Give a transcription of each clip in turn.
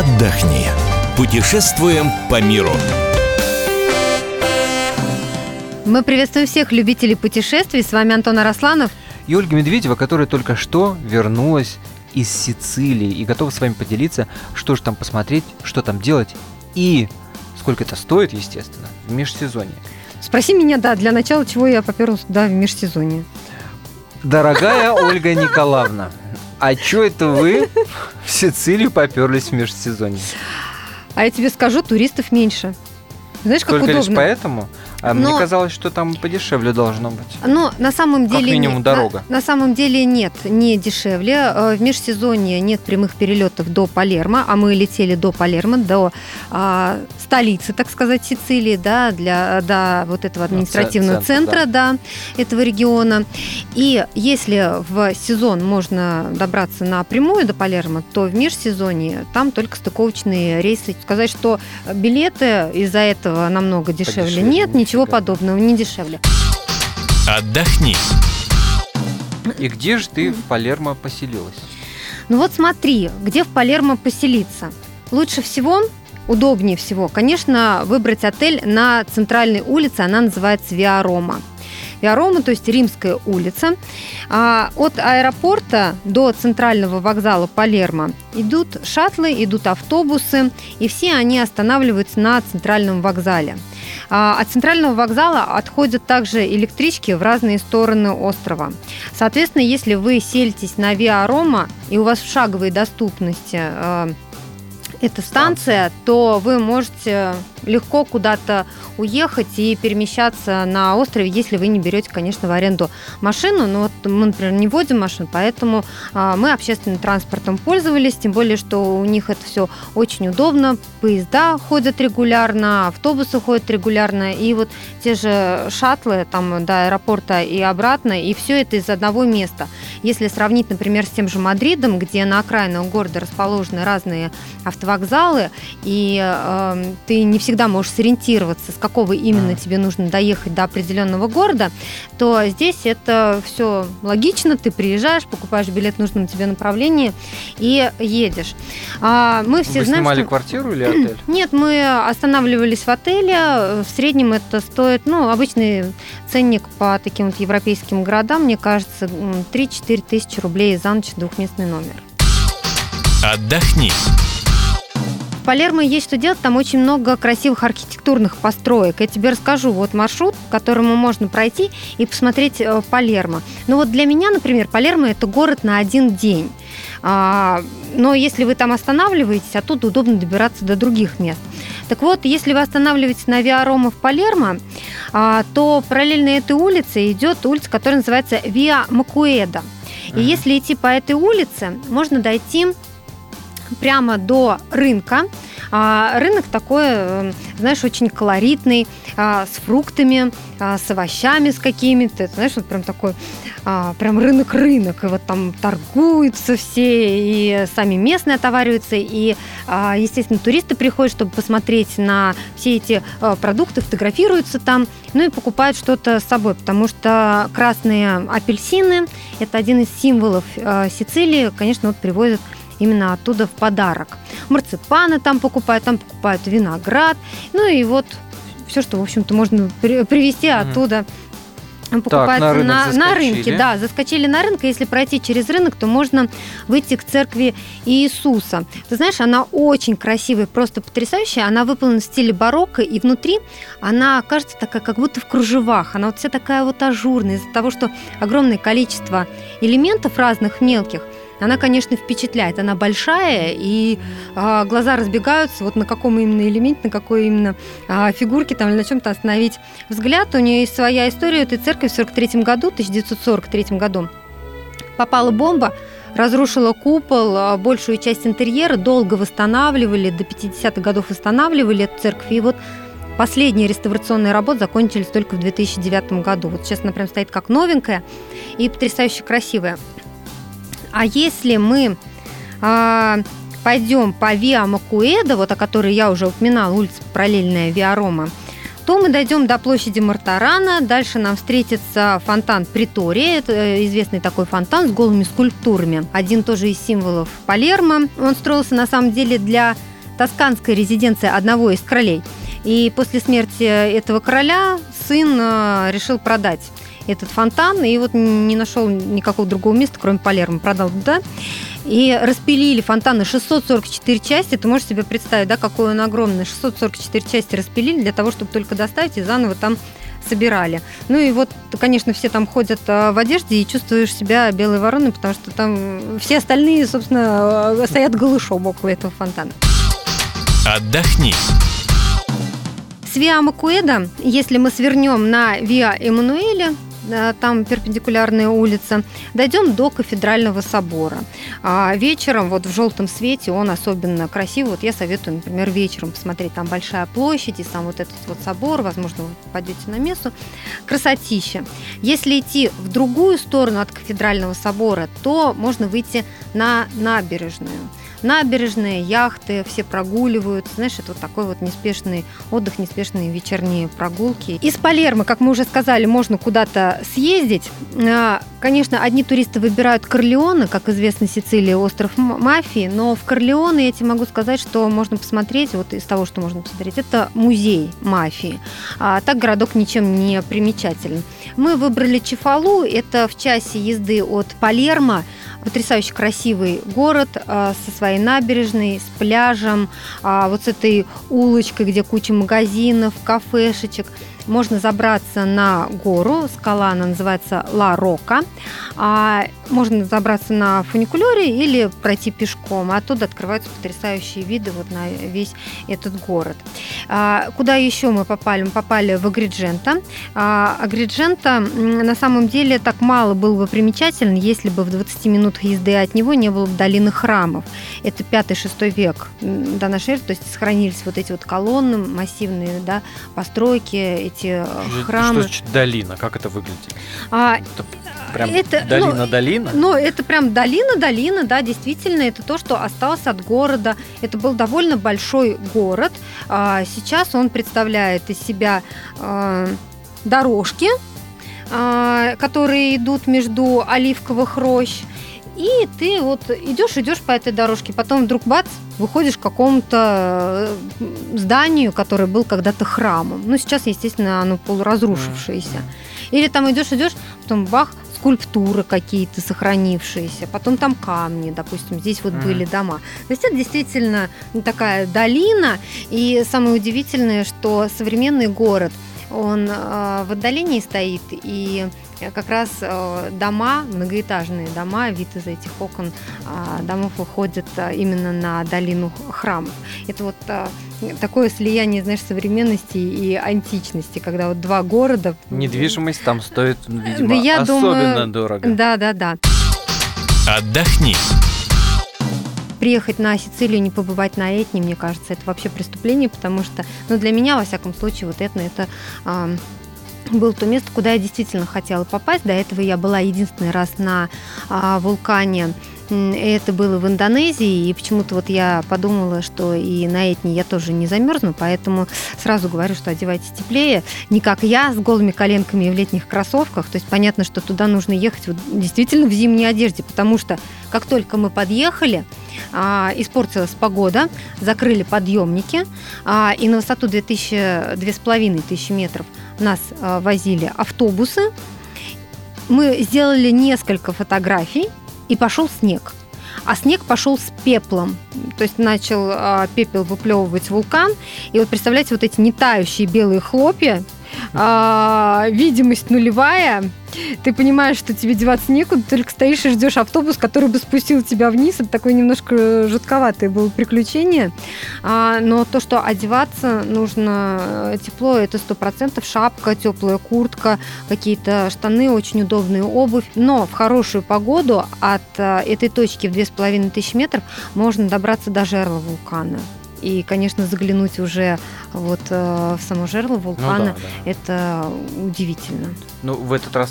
отдохни. Путешествуем по миру. Мы приветствуем всех любителей путешествий. С вами Антон Арасланов. И Ольга Медведева, которая только что вернулась из Сицилии и готова с вами поделиться, что же там посмотреть, что там делать и сколько это стоит, естественно, в межсезонье. Спроси меня, да, для начала, чего я поперлась туда в межсезонье. Дорогая Ольга Николаевна, а что это вы в Сицилию поперлись в межсезонье? А я тебе скажу, туристов меньше. Знаешь, как Только удобно. лишь поэтому? А Но- мне казалось, что там подешевле должно быть. Но на самом Как деле... минимум не- дорога. На, на самом деле нет, не дешевле. Э, В межсезонье нет прямых перелетов до Палермо, а мы летели до Палермо, до а, столицы, так сказать, Сицилии, да, для, до вот этого административного Ну, центра, центра, да. этого региона. И если в сезон можно добраться напрямую до Палермо, то в межсезонье там только стыковочные рейсы. Сказать, что билеты из-за этого намного дешевле, Подешевле, нет, ничего нифига. подобного, не дешевле. Отдохни. И где же ты в Палермо поселилась? Ну вот смотри, где в Палермо поселиться. Лучше всего, удобнее всего, конечно, выбрать отель на центральной улице, она называется Виарома. Via Roma, то есть Римская улица. А от аэропорта до центрального вокзала Палермо идут шаттлы, идут автобусы, и все они останавливаются на центральном вокзале. А От центрального вокзала отходят также электрички в разные стороны острова. Соответственно, если вы селитесь на Via Roma и у вас в шаговой доступности эта станция, то вы можете легко куда-то уехать и перемещаться на острове, если вы не берете, конечно, в аренду машину. Но вот мы, например, не водим машин, поэтому а, мы общественным транспортом пользовались, тем более, что у них это все очень удобно. Поезда ходят регулярно, автобусы ходят регулярно, и вот те же шаттлы там до аэропорта и обратно, и все это из одного места. Если сравнить, например, с тем же Мадридом, где на окраинах города расположены разные автовокзалы, и э, ты не всегда можешь сориентироваться, с какого именно А. тебе нужно доехать до определенного города, то здесь это все логично. Ты приезжаешь, покупаешь билет в нужном тебе направлении и едешь. А, мы все Вы знаем, снимали что... квартиру или отель? Нет, мы останавливались в отеле. В среднем это стоит, ну, обычный ценник по таким вот европейским городам, мне кажется, м, 3-4 тысячи рублей за ночь двухместный номер. Отдохни. В Палермо есть что делать, там очень много красивых архитектурных построек. Я тебе расскажу вот маршрут, по которому можно пройти и посмотреть э, Палермо. Ну вот для меня, например, Палермо это город на один день. А, но если вы там останавливаетесь, оттуда удобно добираться до других мест. Так вот, если вы останавливаетесь на Виарома в Палермо, а, то параллельно этой улице идет улица, которая называется Виа Макуэда. И если идти по этой улице, можно дойти прямо до рынка. А, рынок такой, э, знаешь, очень колоритный, а, с фруктами, а, с овощами с какими-то. Знаешь, вот прям такой, прям рынок-рынок. И вот там торгуются все, и сами местные отовариваются, и, естественно, туристы приходят, чтобы посмотреть на все эти а, продукты, фотографируются там, ну и покупают что-то с собой, потому что красные апельсины – это один из символов а, Сицилии, конечно, вот привозят именно оттуда в подарок. Марципаны там покупают, там покупают виноград, ну и вот все, что, в общем-то, можно при- привезти Мгм. оттуда. Покупается на рынок на, на рынке, да, заскочили на рынок, если пройти через рынок, то можно выйти к церкви Иисуса. Ты знаешь, она очень красивая, просто потрясающая, она выполнена в стиле барокко, и внутри она кажется такая, как будто в кружевах, она вот вся такая вот ажурная, из-за того, что огромное количество элементов разных мелких, она, конечно, впечатляет. Она большая, и а, глаза разбегаются, вот на каком именно элементе, на какой именно а, фигурке там или на чем-то остановить взгляд. У нее есть своя история этой церкви в 43 году, 1943 году. Попала бомба, разрушила купол, а, большую часть интерьера долго восстанавливали, до 50-х годов восстанавливали эту церковь. И вот Последние реставрационные работы закончились только в 2009 году. Вот сейчас она прям стоит как новенькая и потрясающе красивая. А если мы а, пойдем по Виа Макуэда, вот о которой я уже упоминала, улица параллельная Виарома, то мы дойдем до площади Мартарана, дальше нам встретится фонтан Притория, это э, известный такой фонтан с голыми скульптурами. Один тоже из символов Палермо. Он строился на самом деле для тосканская резиденция одного из королей. И после смерти этого короля сын э, решил продать этот фонтан, и вот не нашел никакого другого места, кроме Палермо, продал туда. И распилили фонтаны 644 части. Ты можешь себе представить, да, какой он огромный. 644 части распилили для того, чтобы только доставить и заново там собирали. Ну и вот, конечно, все там ходят э, в одежде и чувствуешь себя белой вороной, потому что там все остальные, собственно, э, стоят голышом около этого фонтана. Отдохни. С Виа Макуэда, если мы свернем на Виа Эммануэля, там перпендикулярная улица, дойдем до кафедрального собора. А вечером, вот в желтом свете, он особенно красивый. Вот я советую, например, вечером посмотреть. Там большая площадь, и сам вот этот вот собор, возможно, вы попадете на место. Красотища. Если идти в другую сторону от кафедрального собора, то можно выйти на набережную набережные, яхты, все прогуливают. Знаешь, это вот такой вот неспешный отдых, неспешные вечерние прогулки. Из Палермо, как мы уже сказали, можно куда-то съездить. А, конечно, одни туристы выбирают Корлеоне, как известно, Сицилия остров мафии, но в Корлеоне я тебе могу сказать, что можно посмотреть, вот из того, что можно посмотреть, это музей мафии. А, так городок ничем не примечателен. Мы выбрали Чефалу, это в часе езды от Палермо, потрясающе красивый город а, со своей набережной, с пляжем, а, вот с этой улочкой, где куча магазинов, кафешечек можно забраться на гору, скала, она называется Ла Рока. А, можно забраться на фуникулере или пройти пешком. Оттуда открываются потрясающие виды вот на весь этот город. А, куда еще мы попали? Мы попали в Агриджента. А, Агриджента на самом деле так мало был бы примечателен, если бы в 20 минутах езды от него не было бы долины храмов. Это 5-6 век до нашей эры, то есть сохранились вот эти вот колонны массивные, да, постройки, эти Что храмы. значит долина? Как это выглядит? А, Это прям это, ну, долина-долина? Ну, это прям долина-долина, да, действительно, это то, что осталось от города. Это был довольно большой город. А, Сейчас он представляет из себя а, дорожки, а, которые идут между оливковых рощ. И ты вот идешь, идешь по этой дорожке, потом вдруг бац, выходишь к какому-то э, зданию, которое был когда-то храмом. Ну, сейчас, естественно, оно полуразрушившееся. Или там идешь, идешь, потом бах, скульптуры какие-то сохранившиеся, потом там камни, допустим, здесь вот были дома. То есть это действительно такая долина, и самое удивительное, что современный город, он э, в отдалении стоит, и как раз э, дома, многоэтажные дома, вид из этих окон э, домов выходит э, именно на долину храмов. Это вот э, такое слияние, знаешь, современности и античности, когда вот два города. Недвижимость там стоит, видимо, Да я особенно думаю, дорого. Да, да, да. Отдохни. приехать на Сицилию, не побывать на Этне, мне кажется, это вообще преступление, потому что, ну, для меня, во всяком случае, вот Этна, это ам, было то место, куда я действительно хотела попасть. До этого я была единственный раз на а, вулкане. Это было в Индонезии, и почему-то вот я подумала, что и на Этне я тоже не замерзну, поэтому сразу говорю, что одевайтесь теплее. Не как я, с голыми коленками в летних кроссовках. То есть понятно, что туда нужно ехать вот действительно в зимней одежде, потому что как только мы подъехали, а, испортилась погода, закрыли подъемники, а, и на высоту 2000, 2500 метров нас а, возили автобусы. Мы сделали несколько фотографий, и пошел снег. А снег пошел с пеплом. То есть начал а, пепел выплевывать вулкан. И вот представляете, вот эти нетающие белые хлопья, а, видимость нулевая. Ты понимаешь, что тебе деваться некуда, только стоишь и ждешь автобус, который бы спустил тебя вниз. Это такое немножко жутковатое было приключение. А, но то, что одеваться нужно э, тепло, это сто процентов шапка, теплая куртка, какие-то штаны, очень удобная обувь. Но в хорошую погоду от э, этой точки в 2500 метров можно добраться до жерла вулкана. И, конечно, заглянуть уже вот э, в само жерло Ну вулкана, да, да. это удивительно. Ну, в этот раз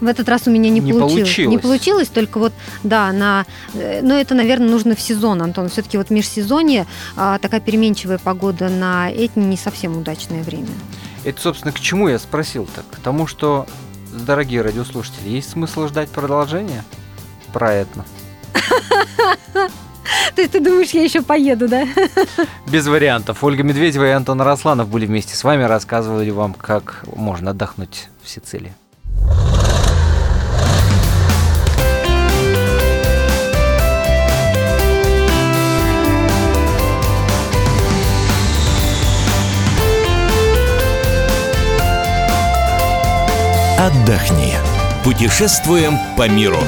В этот раз у меня не, Не получилось. получилось. Не получилось, только вот, да, на... э, Но это, наверное, нужно в сезон, Антон. Все-таки вот в межсезонье а, такая переменчивая погода на Этне не совсем удачное время. Это, собственно, к чему я спросил-то? К тому, что, дорогие радиослушатели, есть смысл ждать продолжения про это? То есть ты думаешь, я еще поеду, да? Без вариантов. Ольга Медведева и Антон Росланов были вместе с вами, рассказывали вам, как можно отдохнуть в Сицилии. Отдохни. Путешествуем по миру.